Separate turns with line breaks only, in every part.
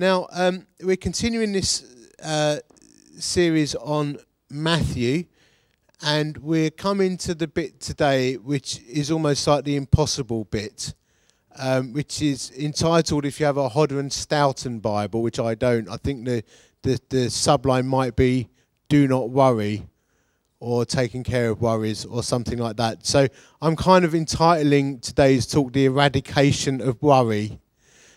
Now, um, we're continuing this uh, series on Matthew, and we're coming to the bit today which is almost like the impossible bit, um, which is entitled, if you have a Hodder and Stoughton Bible, which I don't, I think the, the, the subline might be Do Not Worry or Taking Care of Worries or something like that. So I'm kind of entitling today's talk The Eradication of Worry.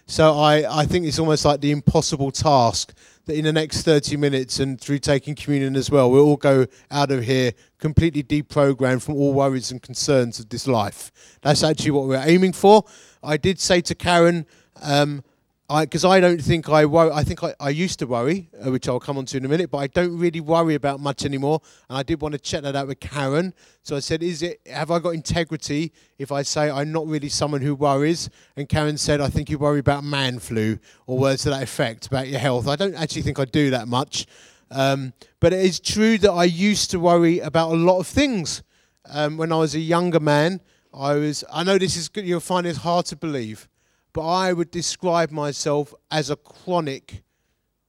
So I, I think it's almost like the impossible task that in the next 30 minutes and through taking communion as well, we'll all go out of here completely deprogrammed from all worries and concerns of this life. That's actually what we're aiming for. I did say to Karen, um, because I, I, don't think I worry. I think I, I used to worry, uh, which I'll come on to in a minute, but I don't really worry about much anymore. And I did want to check that out with Karen. So I said, "Is it? Have I got integrity if I say I'm not really someone who worries?" And Karen said, "I think you worry about man flu or words to that effect about your health." I don't actually think I do that much, um, but it is true that I used to worry about a lot of things um, when I was a younger man. I was. I know this is. You'll find it hard to believe but I would describe myself as a chronic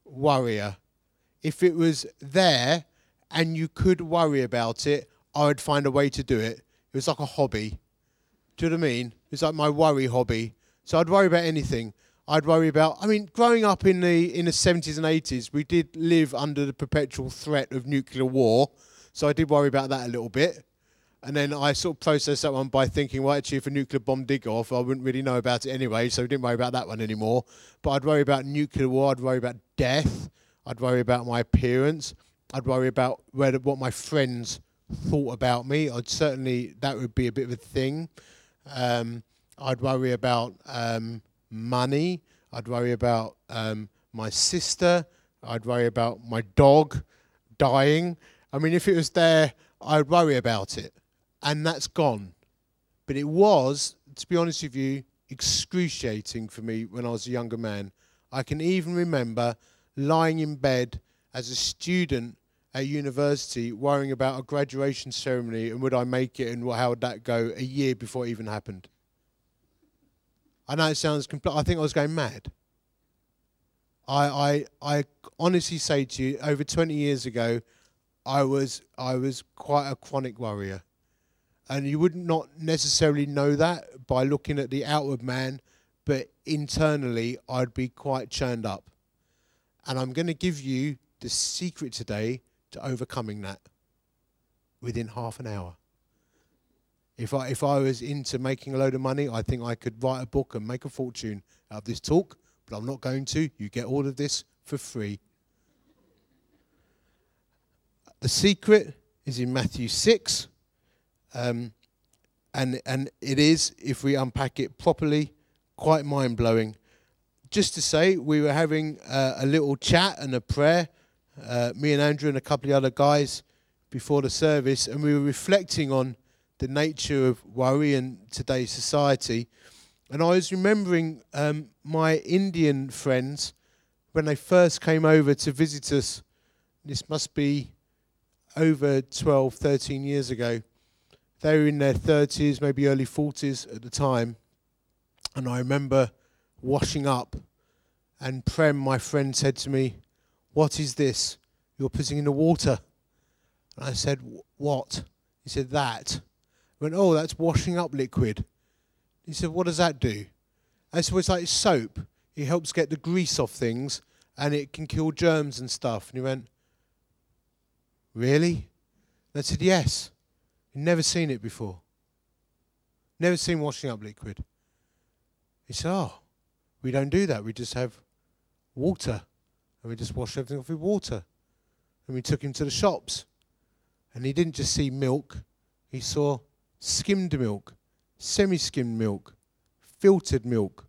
worrier. If it was there and you could worry about it, I would find a way to do it. It was like a hobby. Do you know what I mean? It's like my worry hobby. So I'd worry about anything. I'd worry about. I mean, growing up in the in the seventies and eighties, we did live under the perpetual threat of nuclear war. So I did worry about that a little bit. And then I sort of processed that one by thinking, well, actually, if a nuclear bomb did go off, I wouldn't really know about it anyway, so I didn't worry about that one anymore. But I'd worry about nuclear war, I'd worry about death, I'd worry about my appearance, I'd worry about where, what my friends thought about me. I'd certainly, that would be a bit of a thing. Um, I'd worry about um, money, I'd worry about um, my sister, I'd worry about my dog dying. I mean, if it was there, I'd worry about it and that's gone. But it was, to be honest with you, excruciating for me when I was a younger man. I can even remember lying in bed as a student at university worrying about a graduation ceremony and would I make it and how would that go a year before it even happened. I know it sounds complete. I think I was going mad. I, I, I honestly say to you, over 20 years ago, I was, I was quite a chronic worrier. And you would not necessarily know that by looking at the outward man, but internally, I'd be quite churned up. And I'm going to give you the secret today to overcoming that within half an hour. If I, if I was into making a load of money, I think I could write a book and make a fortune out of this talk, but I'm not going to. You get all of this for free. The secret is in Matthew 6, um, and, and it is, if we unpack it properly, quite mind blowing. Just to say, we were having uh, a little chat and a prayer, uh, me and Andrew and a couple of other guys before the service, and we were reflecting on the nature of worry in today's society. And I was remembering um, my Indian friends when they first came over to visit us. This must be over 12, 13 years ago. They were in their 30s, maybe early 40s at the time. And I remember washing up, and Prem, my friend, said to me, What is this? You're putting in the water. And I said, What? He said, That. I went, Oh, that's washing up liquid. He said, What does that do? I said, It's like soap. It helps get the grease off things and it can kill germs and stuff. And he went, Really? And I said, Yes. Never seen it before. Never seen washing up liquid. He said, Oh, we don't do that. We just have water. And we just wash everything off with water. And we took him to the shops. And he didn't just see milk, he saw skimmed milk, semi skimmed milk, filtered milk,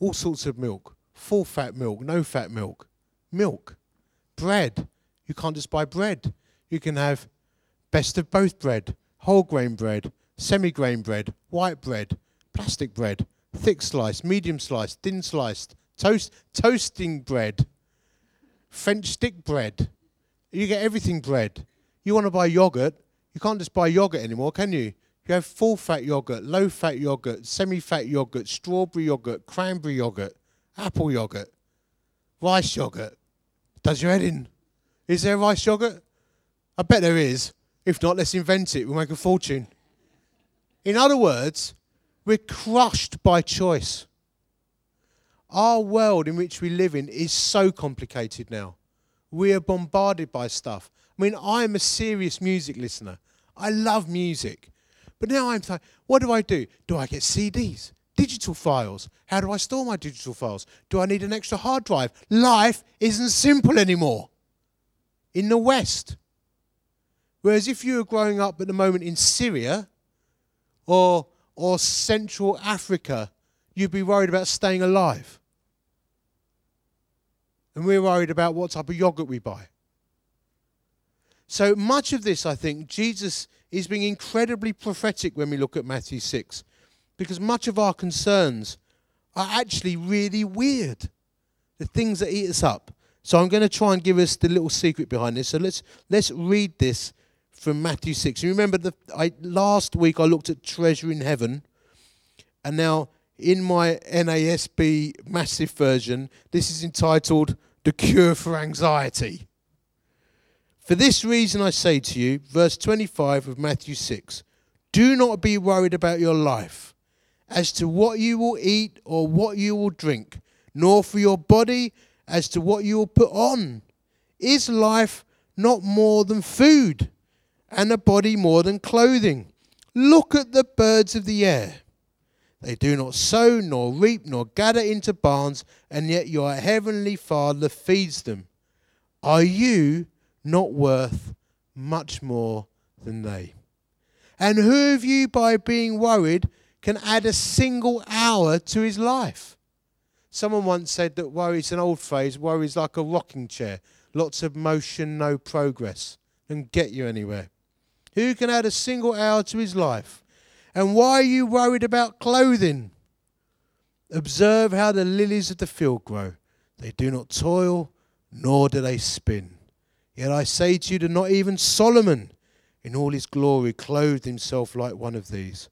all sorts of milk, full fat milk, no fat milk, milk, bread. You can't just buy bread. You can have best of both bread, whole grain bread, semi grain bread, white bread, plastic bread, thick sliced, medium sliced, thin sliced, toast, toasting bread, French stick bread. You get everything bread. You want to buy yogurt, you can't just buy yogurt anymore, can you? You have full fat yogurt, low fat yogurt, semi fat yogurt, strawberry yogurt, cranberry yogurt, apple yogurt. rice yogurt. Does your head in. Is there rice yogurt? I bet there is. If not, let's invent it. We'll make a fortune. In other words, we're crushed by choice. Our world in which we live in is so complicated now. We are bombarded by stuff. I mean, I'm a serious music listener. I love music. But now I'm like, what do I do? Do I get CDs? Digital files? How do I store my digital files? Do I need an extra hard drive? Life isn't simple anymore in the West. Whereas if you were growing up at the moment in Syria or, or Central Africa, you'd be worried about staying alive. And we're worried about what type of yogurt we buy. So much of this, I think, Jesus is being incredibly prophetic when we look at Matthew 6, because much of our concerns are actually really weird. The things that eat us up. So I'm going to try and give us the little secret behind this. So let's let's read this from Matthew 6. You remember the I last week I looked at treasure in heaven, and now in my NASB massive version, this is entitled The Cure for Anxiety. For this reason I say to you, verse 25 of Matthew 6 do not be worried about your life as to what you will eat or what you will drink, nor for your body as to what you will put on. Is life not more than food, and a body more than clothing? Look at the birds of the air. They do not sow, nor reap, nor gather into barns, and yet your heavenly Father feeds them. Are you not worth much more than they? And who of you, by being worried, can add a single hour to his life? Someone once said that worry is an old phrase. Worry is like a rocking chair. Lots of motion, no progress. And get you anywhere. Who can add a single hour to his life? And why are you worried about clothing? Observe how the lilies of the field grow. They do not toil, nor do they spin. Yet I say to you that not even Solomon in all his glory clothed himself like one of these.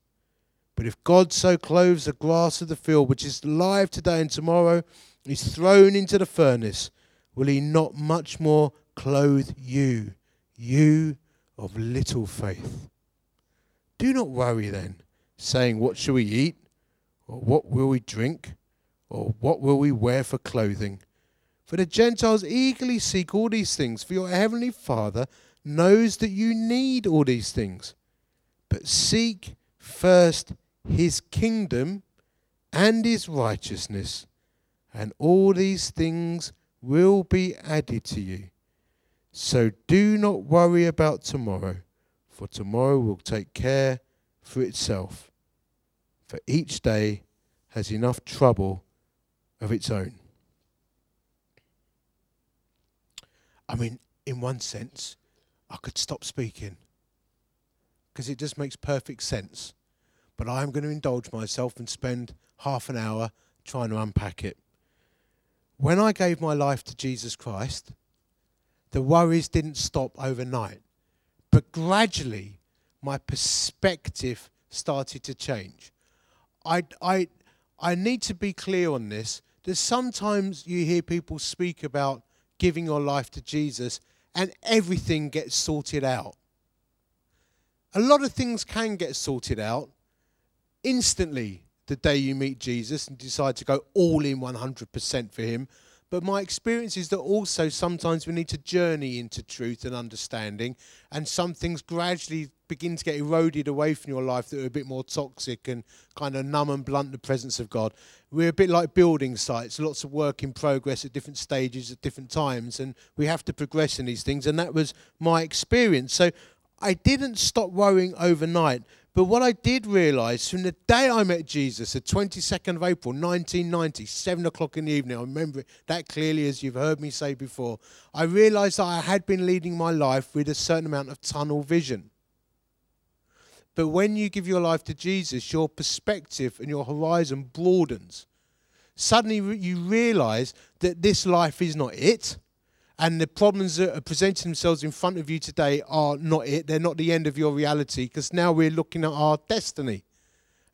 But if God so clothes the grass of the field, which is live today and tomorrow is thrown into the furnace, will he not much more clothe you, you of little faith? Do not worry then, saying, What shall we eat? Or what will we drink? Or what will we wear for clothing? For the Gentiles eagerly seek all these things, for your heavenly Father knows that you need all these things. But seek first his kingdom and his righteousness, and all these things will be added to you. So do not worry about tomorrow, for tomorrow will take care for itself. For each day has enough trouble of its own. I mean, in one sense, I could stop speaking because it just makes perfect sense but I'm going to indulge myself and spend half an hour trying to unpack it. When I gave my life to Jesus Christ, the worries didn't stop overnight, but gradually my perspective started to change. I, I, I need to be clear on this. That sometimes you hear people speak about giving your life to Jesus and everything gets sorted out. A lot of things can get sorted out, instantly the day you meet Jesus and decide to go all in 100% for him. But my experience is that also sometimes we need to journey into truth and understanding, and some things gradually begin to get eroded away from your life that are a bit more toxic and kind of numb and blunt the presence of God. We're a bit like building sites, lots of work in progress at different stages at different times, and we have to progress in these things. And that was my experience. So I didn't stop worrying overnight, but what I did realize from the day I met Jesus, the 22nd of April, 1990, 7 o'clock in the evening, I remember that clearly as you've heard me say before, I realized that I had been leading my life with a certain amount of tunnel vision. But when you give your life to Jesus, your perspective and your horizon broadens. Suddenly you realize that this life is not it and the problems that are presenting themselves in front of you today are not it. They're not the end of your reality because now we're looking at our destiny.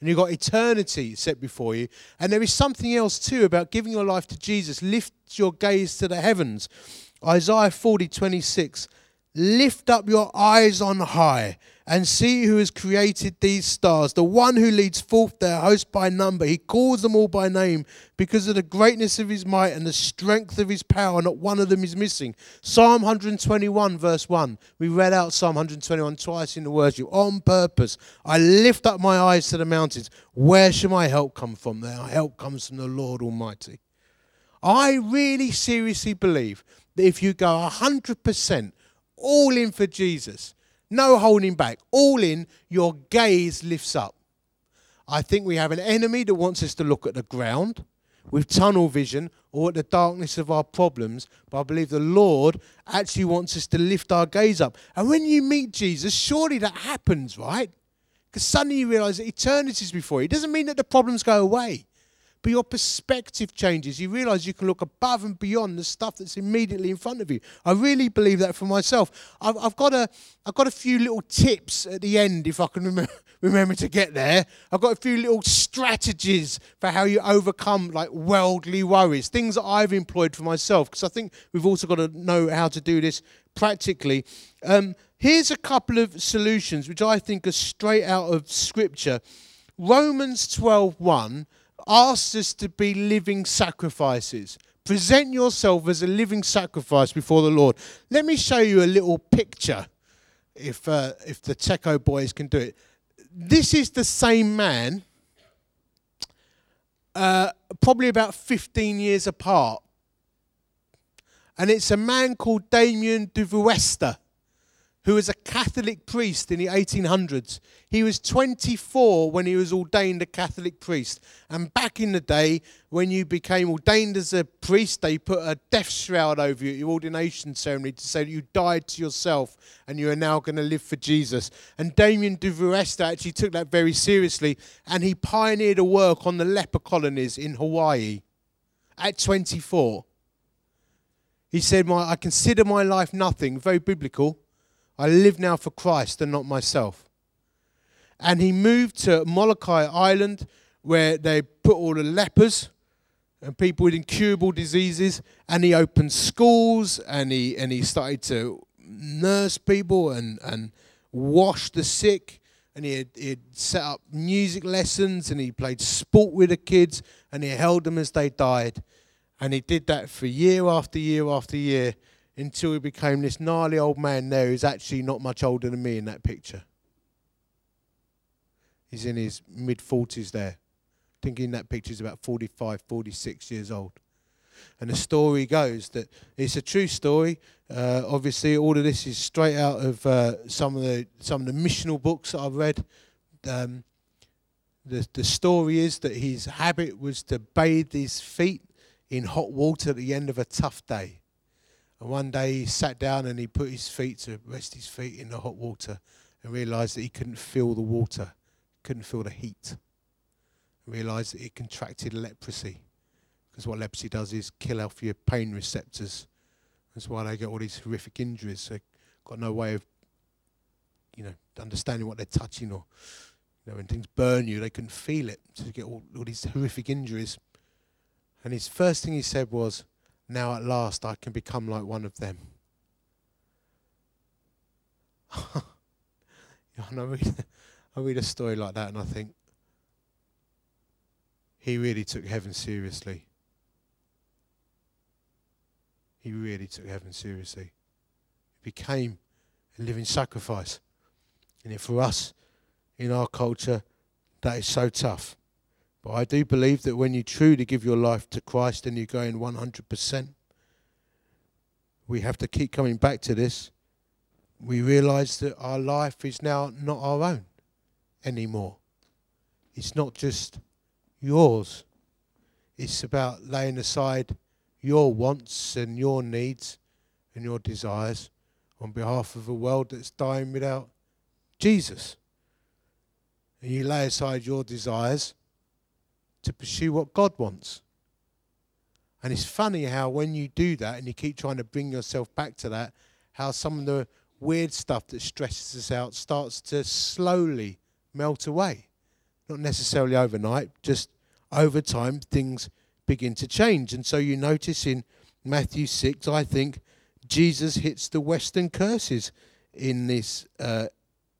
and you've got eternity set before you. And there is something else too about giving your life to Jesus. Lift your gaze to the heavens. Isaiah 40, 26. Lift up your eyes on high and see who has created these stars, the one who leads forth their host by number. He calls them all by name because of the greatness of his might and the strength of his power. Not one of them is missing. Psalm 121, verse 1. We read out Psalm 121 twice in the worship on purpose. I lift up my eyes to the mountains. Where shall my help come from? My help comes from the Lord Almighty. I really seriously believe that if you go 100% all in for Jesus, no holding back. All in, your gaze lifts up. I think we have an enemy that wants us to look at the ground with tunnel vision or at the darkness of our problems. But I believe the Lord actually wants us to lift our gaze up. And when you meet Jesus, surely that happens, right? Because suddenly you realize that eternity is before you. It doesn't mean that the problems go away but your perspective changes. You realize you can look above and beyond the stuff that's immediately in front of you. I really believe that for myself. I've, I've got a, I've got a few little tips at the end if I can remember, remember to get there. I've got a few little strategies for how you overcome like worldly worries, things that I've employed for myself, because I think we've also got to know how to do this practically. Um, here's a couple of solutions which I think are straight out of Scripture. Romans 12:1 asks us to be living sacrifices. Present yourself as a living sacrifice before the Lord. Let me show you a little picture, if uh, if the Techo boys can do it. This is the same man, uh, probably about 15 years apart, and it's a man called Damien Veuster who was a Catholic priest in the 1800s. He was 24 when he was ordained a Catholic priest. And back in the day, when you became ordained as a priest, they put a death shroud over you at your ordination ceremony to say that you died to yourself and you are now going to live for Jesus. And Damien de Veuster actually took that very seriously and he pioneered a work on the leper colonies in Hawaii at 24. He said, I consider my life nothing, very biblical I live now for Christ and not myself. And he moved to Molokai Island where they put all the lepers and people with incurable diseases and he opened schools and he and he started to nurse people and, and wash the sick. And he had, he had set up music lessons and he played sport with the kids and he held them as they died. And he did that for year after year after year until he became this gnarly old man there who's actually not much older than me in that picture. He's in his mid 40s there. I think in that picture he's about 45, 46 years old. And the story goes that it's a true story. Uh, obviously, all of this is straight out of uh, some of the some of the missional books that I've read. Um, the the story is that his habit was to bathe his feet in hot water at the end of a tough day. And one day he sat down and he put his feet to rest his feet in the hot water and realized that he couldn't feel the water, couldn't feel the heat. Realized that he contracted leprosy. Because what leprosy does is kill off your pain receptors. That's why they get all these horrific injuries. They've got no way of, you know, understanding what they're touching or, you know, when things burn you, they can feel it. So you get all, all these horrific injuries. And his first thing he said was, now at last I can become like one of them. and I read, I read a story like that and I think, he really took heaven seriously. He really took heaven seriously. He became a living sacrifice. And for us, in our culture, that is so tough. But I do believe that when you truly give your life to Christ and you're going 100%, we have to keep coming back to this. We realize that our life is now not our own anymore. It's not just yours, it's about laying aside your wants and your needs and your desires on behalf of a world that's dying without Jesus. And you lay aside your desires to pursue what God wants. And it's funny how when you do that and you keep trying to bring yourself back to that, how some of the weird stuff that stresses us out starts to slowly melt away. not necessarily overnight, just over time, things begin to change. And so you notice in Matthew 6, I think Jesus hits the Western curses in this, uh,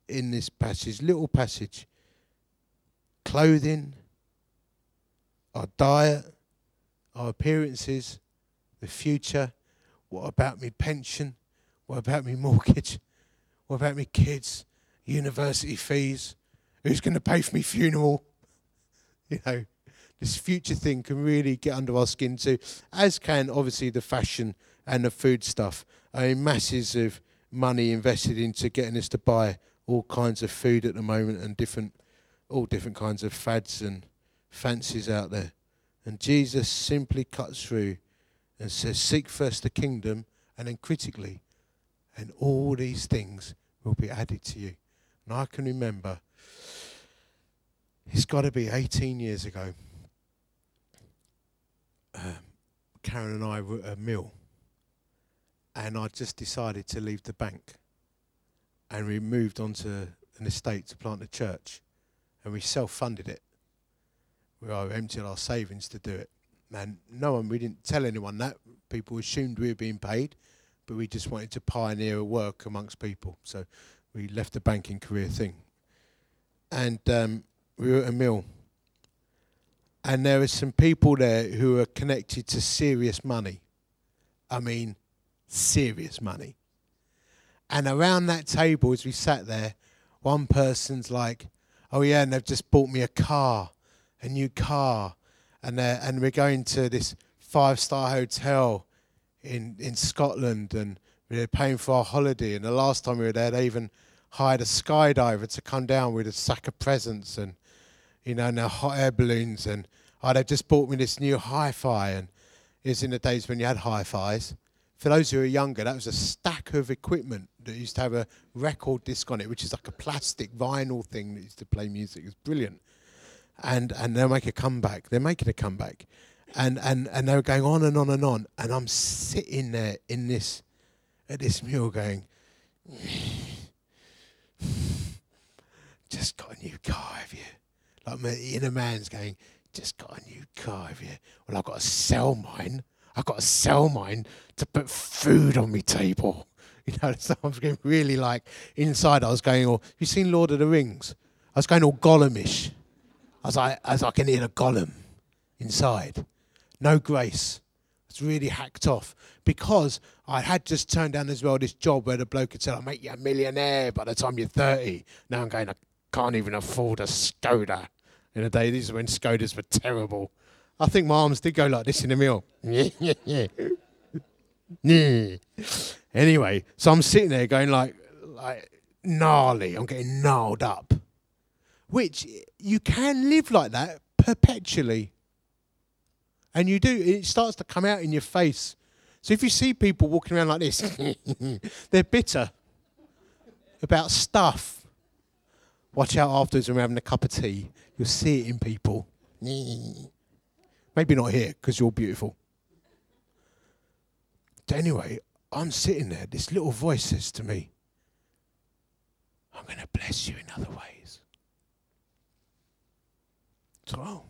in this passage, little passage. Clothing, our diet, our appearances, the future. What about me pension? What about me mortgage? What about me kids? University fees? Who's going to pay for me funeral? You know, this future thing can really get under our skin too, as can obviously the fashion and the food stuff. I mean, masses of money invested into getting us to buy all kinds of food at the moment and different, all different kinds of fads and fancies out there. And Jesus simply cuts through and says, Seek first the kingdom, and then critically, and all these things will be added to you. And I can remember, it's got to be 18 years ago. Um, Karen and I were at a mill, and I just decided to leave the bank. And we moved onto an estate to plant a church, and we self funded it. We emptied our savings to do it. And no one, we didn't tell anyone that. People assumed we were being paid, but we just wanted to pioneer a work amongst people. So we left the banking career thing. And um, we were at a mill. And there were some people there who were connected to serious money. I mean, serious money. And around that table, as we sat there, one person's like, Oh, yeah, and they've just bought me a car, a new car. And, uh, and we're going to this five star hotel in, in Scotland. And we are paying for our holiday. And the last time we were there, they even hired a skydiver to come down with a sack of presents and, you know, now hot air balloons. And oh, they've just bought me this new hi fi. And it was in the days when you had hi fis. For those who are younger, that was a stack of equipment that used to have a record disc on it, which is like a plastic vinyl thing that used to play music. It was brilliant. And and they'll make a comeback. They're making a comeback. And and and they were going on and on and on. And I'm sitting there in this at this meal going just got a new car, have you? Like my inner man's going, just got a new car, have you? Well, I've got to sell mine. I've got to sell mine to put food on my table. You know, so I was getting really like inside. I was going, "Oh, you seen Lord of the Rings?" I was going all Gollumish. Like, I like, I can hear a Gollum inside. No grace. It's really hacked off because I had just turned down as well this job where the bloke had said, I'll make you a millionaire by the time you're 30. Now I'm going, I can't even afford a Skoda. In the day, these are when Skodas were terrible. I think my arms did go like this in the meal. Anyway, so I'm sitting there going like, like gnarly. I'm getting gnarled up. Which you can live like that perpetually. And you do. It starts to come out in your face. So if you see people walking around like this, they're bitter about stuff. Watch out afterwards when we're having a cup of tea. You'll see it in people. Maybe not here because you're beautiful. But anyway, I'm sitting there. This little voice says to me, I'm going to bless you in other ways. So, oh,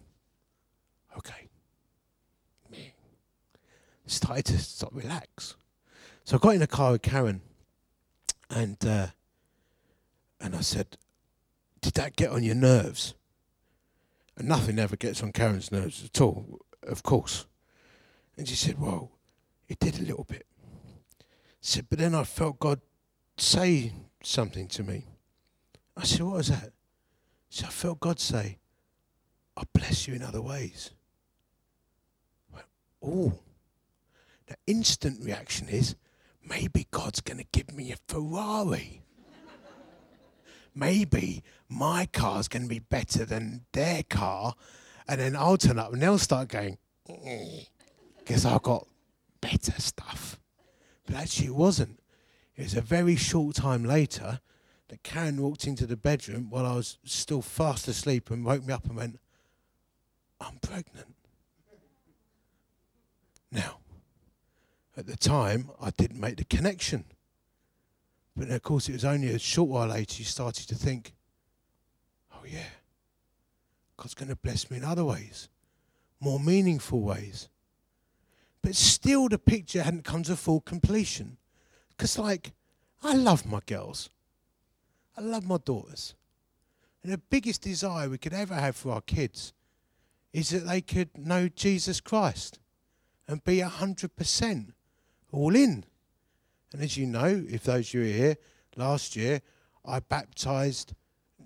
okay. Me. Started to start relax. So I got in the car with Karen and uh, and I said, Did that get on your nerves? And nothing ever gets on Karen's nerves at all, of course. And she said, Well, it did a little bit. said, But then I felt God say something to me. I said, What was that? She said, I felt God say, I'll bless you in other ways. Oh. The instant reaction is, maybe God's going to give me a Ferrari maybe my car's going to be better than their car. And then I'll turn up and they'll start going, mm, because I've got better stuff. But actually, it wasn't. It was a very short time later that Karen walked into the bedroom while I was still fast asleep and woke me up and went, I'm pregnant. Now, at the time, I didn't make the connection. But of course, it was only a short while later you started to think, oh, yeah, God's going to bless me in other ways, more meaningful ways. But still, the picture hadn't come to full completion. Because, like, I love my girls, I love my daughters. And the biggest desire we could ever have for our kids is that they could know Jesus Christ and be 100% all in. And as you know, if those of you are here, last year I baptized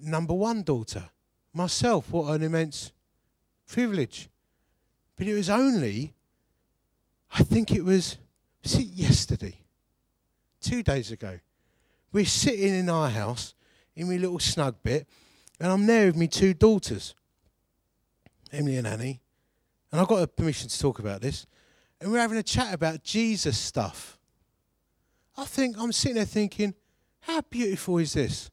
number one daughter, myself. What an immense privilege. But it was only, I think it was, was it yesterday? Two days ago. We're sitting in our house in my little snug bit, and I'm there with my two daughters, Emily and Annie. And I got permission to talk about this. And we're having a chat about Jesus stuff. I think I'm sitting there thinking, how beautiful is this?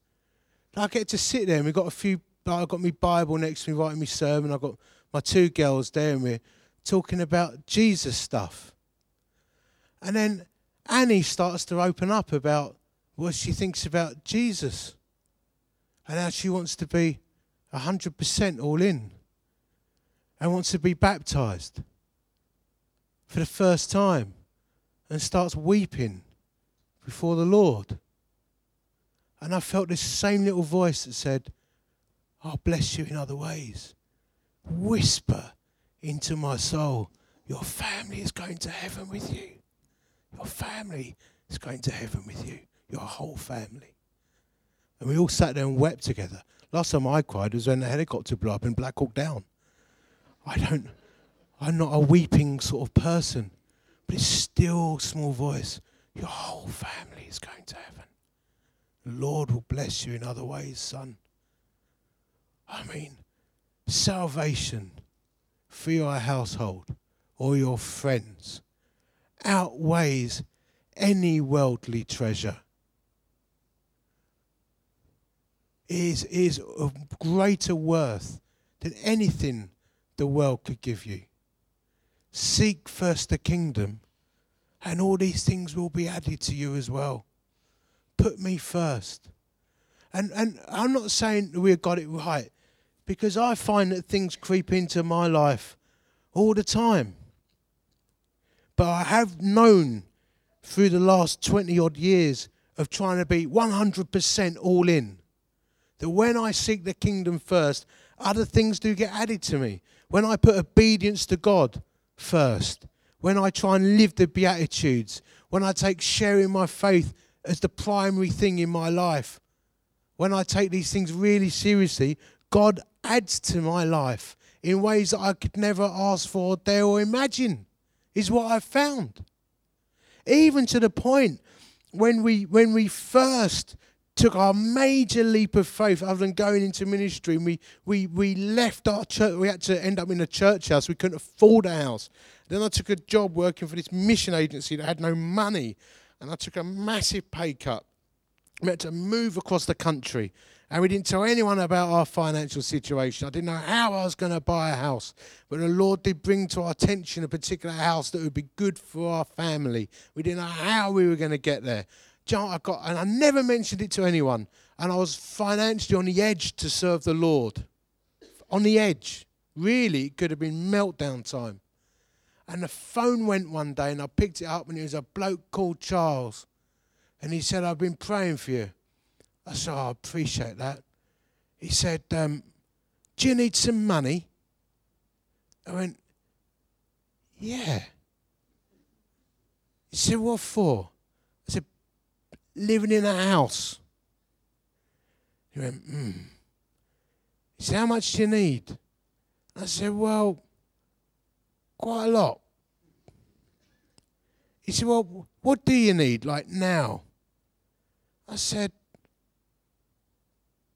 I get to sit there and we've got a few, I've got my Bible next to me writing my sermon. I've got my two girls there and we're talking about Jesus stuff. And then Annie starts to open up about what she thinks about Jesus and how she wants to be 100% all in and wants to be baptized for the first time and starts weeping before the Lord. And I felt this same little voice that said, I'll bless you in other ways. Whisper into my soul, Your family is going to heaven with you. Your family is going to heaven with you. Your whole family. And we all sat there and wept together. Last time I cried was when the helicopter blew up in Black Hawk Down. I don't, I'm not a weeping sort of person, but it's still small voice. Your whole family is going to heaven. The Lord will bless you in other ways, son. I mean, salvation for your household or your friends outweighs any worldly treasure. Is is of greater worth than anything the world could give you. Seek first the kingdom, and all these things will be added to you as well. Put me first. And, and I'm not saying we've got it right, because I find that things creep into my life all the time. But I have known through the last 20 odd years of trying to be 100% all in that when I seek the kingdom first, other things do get added to me when I put obedience to God first, when I try and live the Beatitudes, when I take sharing my faith as the primary thing in my life, when I take these things really seriously, God adds to my life in ways that I could never ask for, dare, or imagine, is what I've found. Even to the point when we when we first took our major leap of faith other than going into ministry. And we, we, we left our church. We had to end up in a church house. We couldn't afford a house. Then I took a job working for this mission agency that had no money. And I took a massive pay cut. We had to move across the country. And we didn't tell anyone about our financial situation. I didn't know how I was going to buy a house. But the Lord did bring to our attention a particular house that would be good for our family. We didn't know how we were going to get there. I got, and I never mentioned it to anyone. And I was financially on the edge to serve the Lord. On the edge. Really, it could have been meltdown time. And the phone went one day, and I picked it up, and it was a bloke called Charles. And he said, I've been praying for you. I said, oh, I appreciate that. He said, um, Do you need some money? I went, Yeah. He said, What for? Living in a house. He went, hmm. He said, How much do you need? I said, Well, quite a lot. He said, Well, what do you need, like now? I said,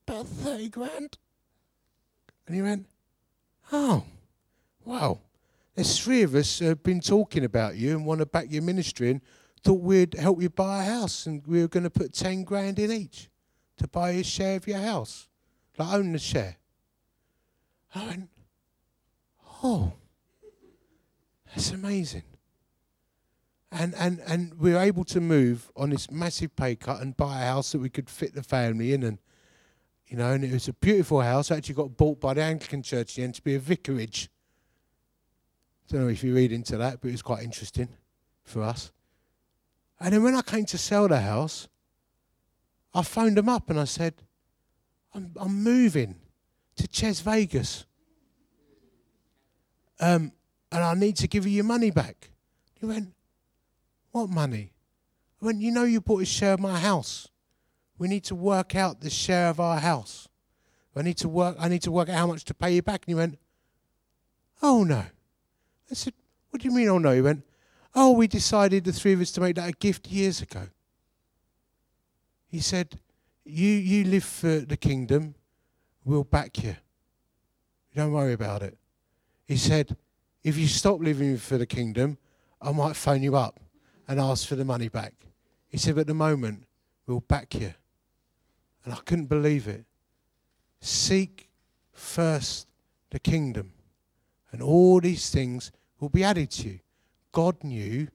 About 30 grand. And he went, Oh, wow. There's three of us who have been talking about you and want to back your ministry. And thought we'd help you buy a house and we were going to put 10 grand in each to buy a share of your house, like own the share. I went, oh, that's amazing. And, and, and we were able to move on this massive pay cut and buy a house that we could fit the family in. And You know, and it was a beautiful house. Actually, got bought by the Anglican Church then to be a vicarage. Don't know if you read into that, but it was quite interesting for us. And then when I came to sell the house, I phoned them up and I said, I'm, I'm moving to Ches Vegas. Um, and I need to give you your money back. He went, What money? I went, You know, you bought a share of my house. We need to work out the share of our house. I need to work. I need to work out how much to pay you back. And he went, "Oh no." I said, "What do you mean? Oh no?" He went, "Oh, we decided the three of us to make that a gift years ago." He said, "You you live for the kingdom. We'll back you. Don't worry about it." He said, "If you stop living for the kingdom, I might phone you up and ask for the money back." He said, "But at the moment, we'll back you." And I couldn't believe it. Seek first the kingdom, and all these things will be added to you. God knew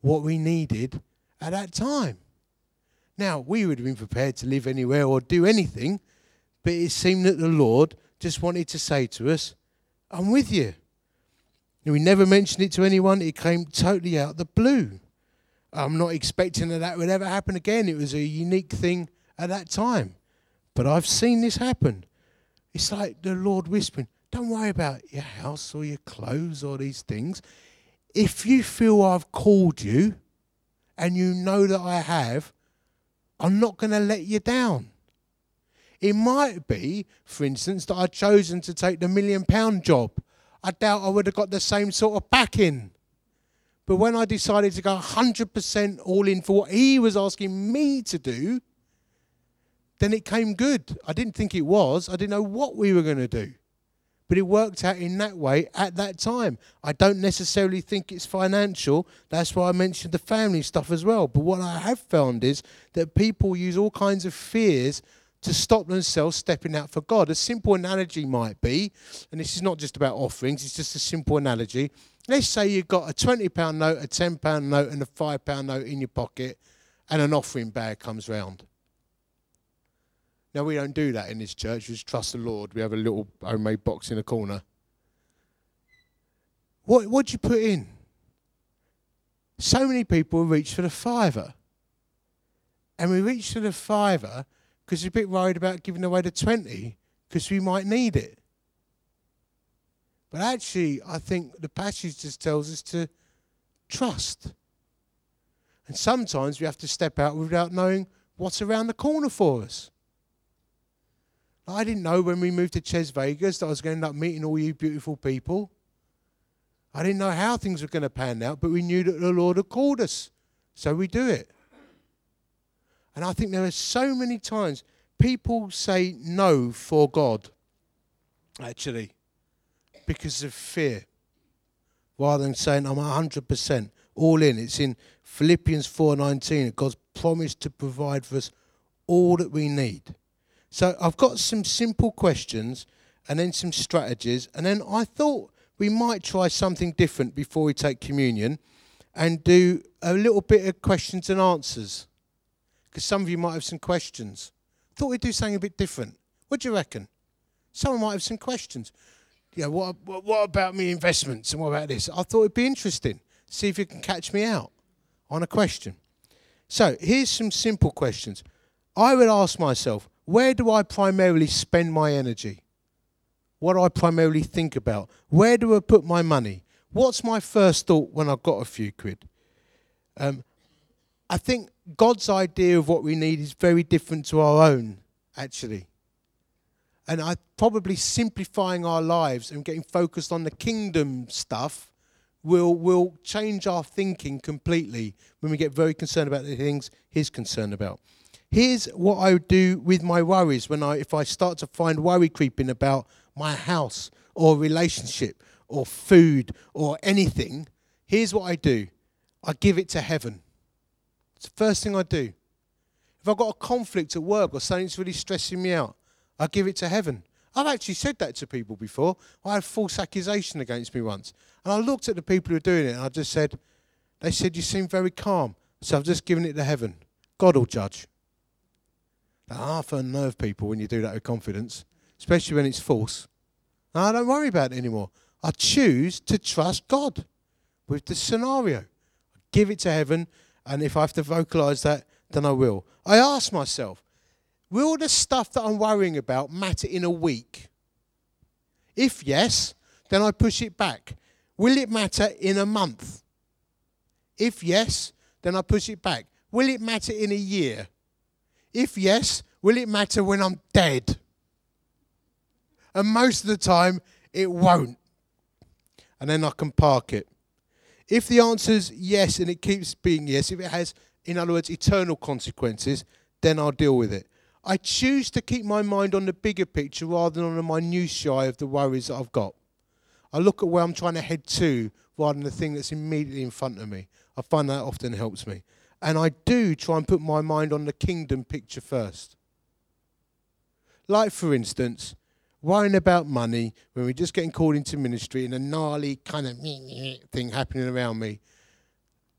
what we needed at that time. Now, we would have been prepared to live anywhere or do anything, but it seemed that the Lord just wanted to say to us, I'm with you. And we never mentioned it to anyone, it came totally out of the blue. I'm not expecting that that would ever happen again. It was a unique thing at that time. But I've seen this happen. It's like the Lord whispering, don't worry about your house or your clothes or these things. If you feel I've called you and you know that I have, I'm not going to let you down. It might be, for instance, that I'd chosen to take the million pound job. I doubt I would have got the same sort of backing. But when I decided to go 100% all in for what he was asking me to do, then it came good. I didn't think it was. I didn't know what we were going to do. But it worked out in that way at that time. I don't necessarily think it's financial. That's why I mentioned the family stuff as well. But what I have found is that people use all kinds of fears to stop themselves stepping out for God. A simple analogy might be, and this is not just about offerings, it's just a simple analogy. Let's say you've got a £20 note, a £10 note, and a £5 note in your pocket, and an offering bag comes round. Now, we don't do that in this church. We just trust the Lord. We have a little homemade box in a corner. What do you put in? So many people reach for the fiver. And we reach for the fiver because we're a bit worried about giving away the 20 because we might need it. But actually, I think the passage just tells us to trust. And sometimes we have to step out without knowing what's around the corner for us. I didn't know when we moved to Ches Vegas that I was going to end up meeting all you beautiful people. I didn't know how things were going to pan out, but we knew that the Lord had called us. So we do it. And I think there are so many times people say no for God, actually, because of fear, rather than saying, I'm 100% all in. It's in Philippians 4.19. that God's promised to provide for us all that we need. So I've got some simple questions and then some strategies. And then I thought we might try something different before we take communion and do a little bit of questions and answers. Because some of you might have some questions. Thought we'd do something a bit different. What do you reckon? Someone might have some questions. Yeah, what, what, what about me investments and what about this? I thought it'd be interesting. See if you can catch me out on a question. So here's some simple questions. I would ask myself, where do I primarily spend my energy? What do I primarily think about? Where do I put my money? What's my first thought when I've got a few quid? Um, I think God's idea of what we need is very different to our own, actually. And I probably simplifying our lives and getting focused on the kingdom stuff will will change our thinking completely when we get very concerned about the things He's concerned about. Here's what I would do with my worries when I if I start to find worry creeping about my house or relationship or food or anything. Here's what I do. I give it to heaven. It's the first thing I do. If I've got a conflict at work or something's really stressing me out, I give it to heaven. I've actually said that to people before. I had a false accusation against me once. And I looked at the people who were doing it and I just said, they said, you seem very calm. So I've just given it to heaven. God will judge. That half unnerve people when you do that with confidence, especially when it's false. No, I don't worry about it anymore. I choose to trust God with the scenario. I give it to heaven, and if I have to vocalize that, then I will. I ask myself, will the stuff that I'm worrying about matter in a week? If yes, then I push it back. Will it matter in a month? If yes, then I push it back. Will it matter in a year? If yes, will it matter when I'm dead? And most of the time, it won't. And then I can park it. If the answer is yes and it keeps being yes, if it has, in other words, eternal consequences, then I'll deal with it. I choose to keep my mind on the bigger picture rather than on the minutiae of the worries that I've got. I look at where I'm trying to head to rather than the thing that's immediately in front of me. I find that often helps me. And I do try and put my mind on the kingdom picture first. Like, for instance, worrying about money when we're just getting called into ministry and a gnarly kind of thing happening around me.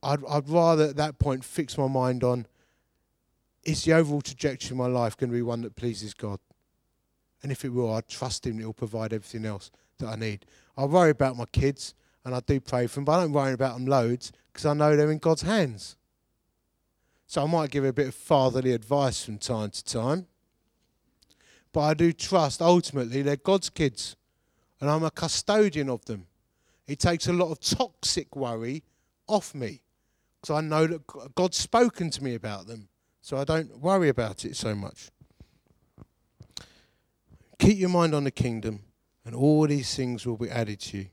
I'd, I'd rather at that point fix my mind on is the overall trajectory of my life going to be one that pleases God? And if it will, I trust Him, He'll provide everything else that I need. I worry about my kids and I do pray for them, but I don't worry about them loads because I know they're in God's hands. So I might give a bit of fatherly advice from time to time. But I do trust ultimately they're God's kids and I'm a custodian of them. It takes a lot of toxic worry off me because I know that God's spoken to me about them. So I don't worry about it so much. Keep your mind on the kingdom, and all these things will be added to you.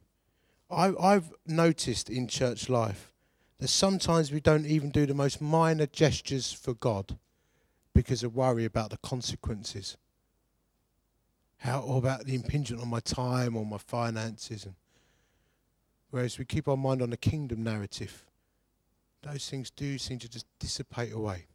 I, I've noticed in church life that sometimes we don't even do the most minor gestures for God because of worry about the consequences. How about the impingement on my time or my finances and whereas we keep our mind on the kingdom narrative, those things do seem to just dissipate away.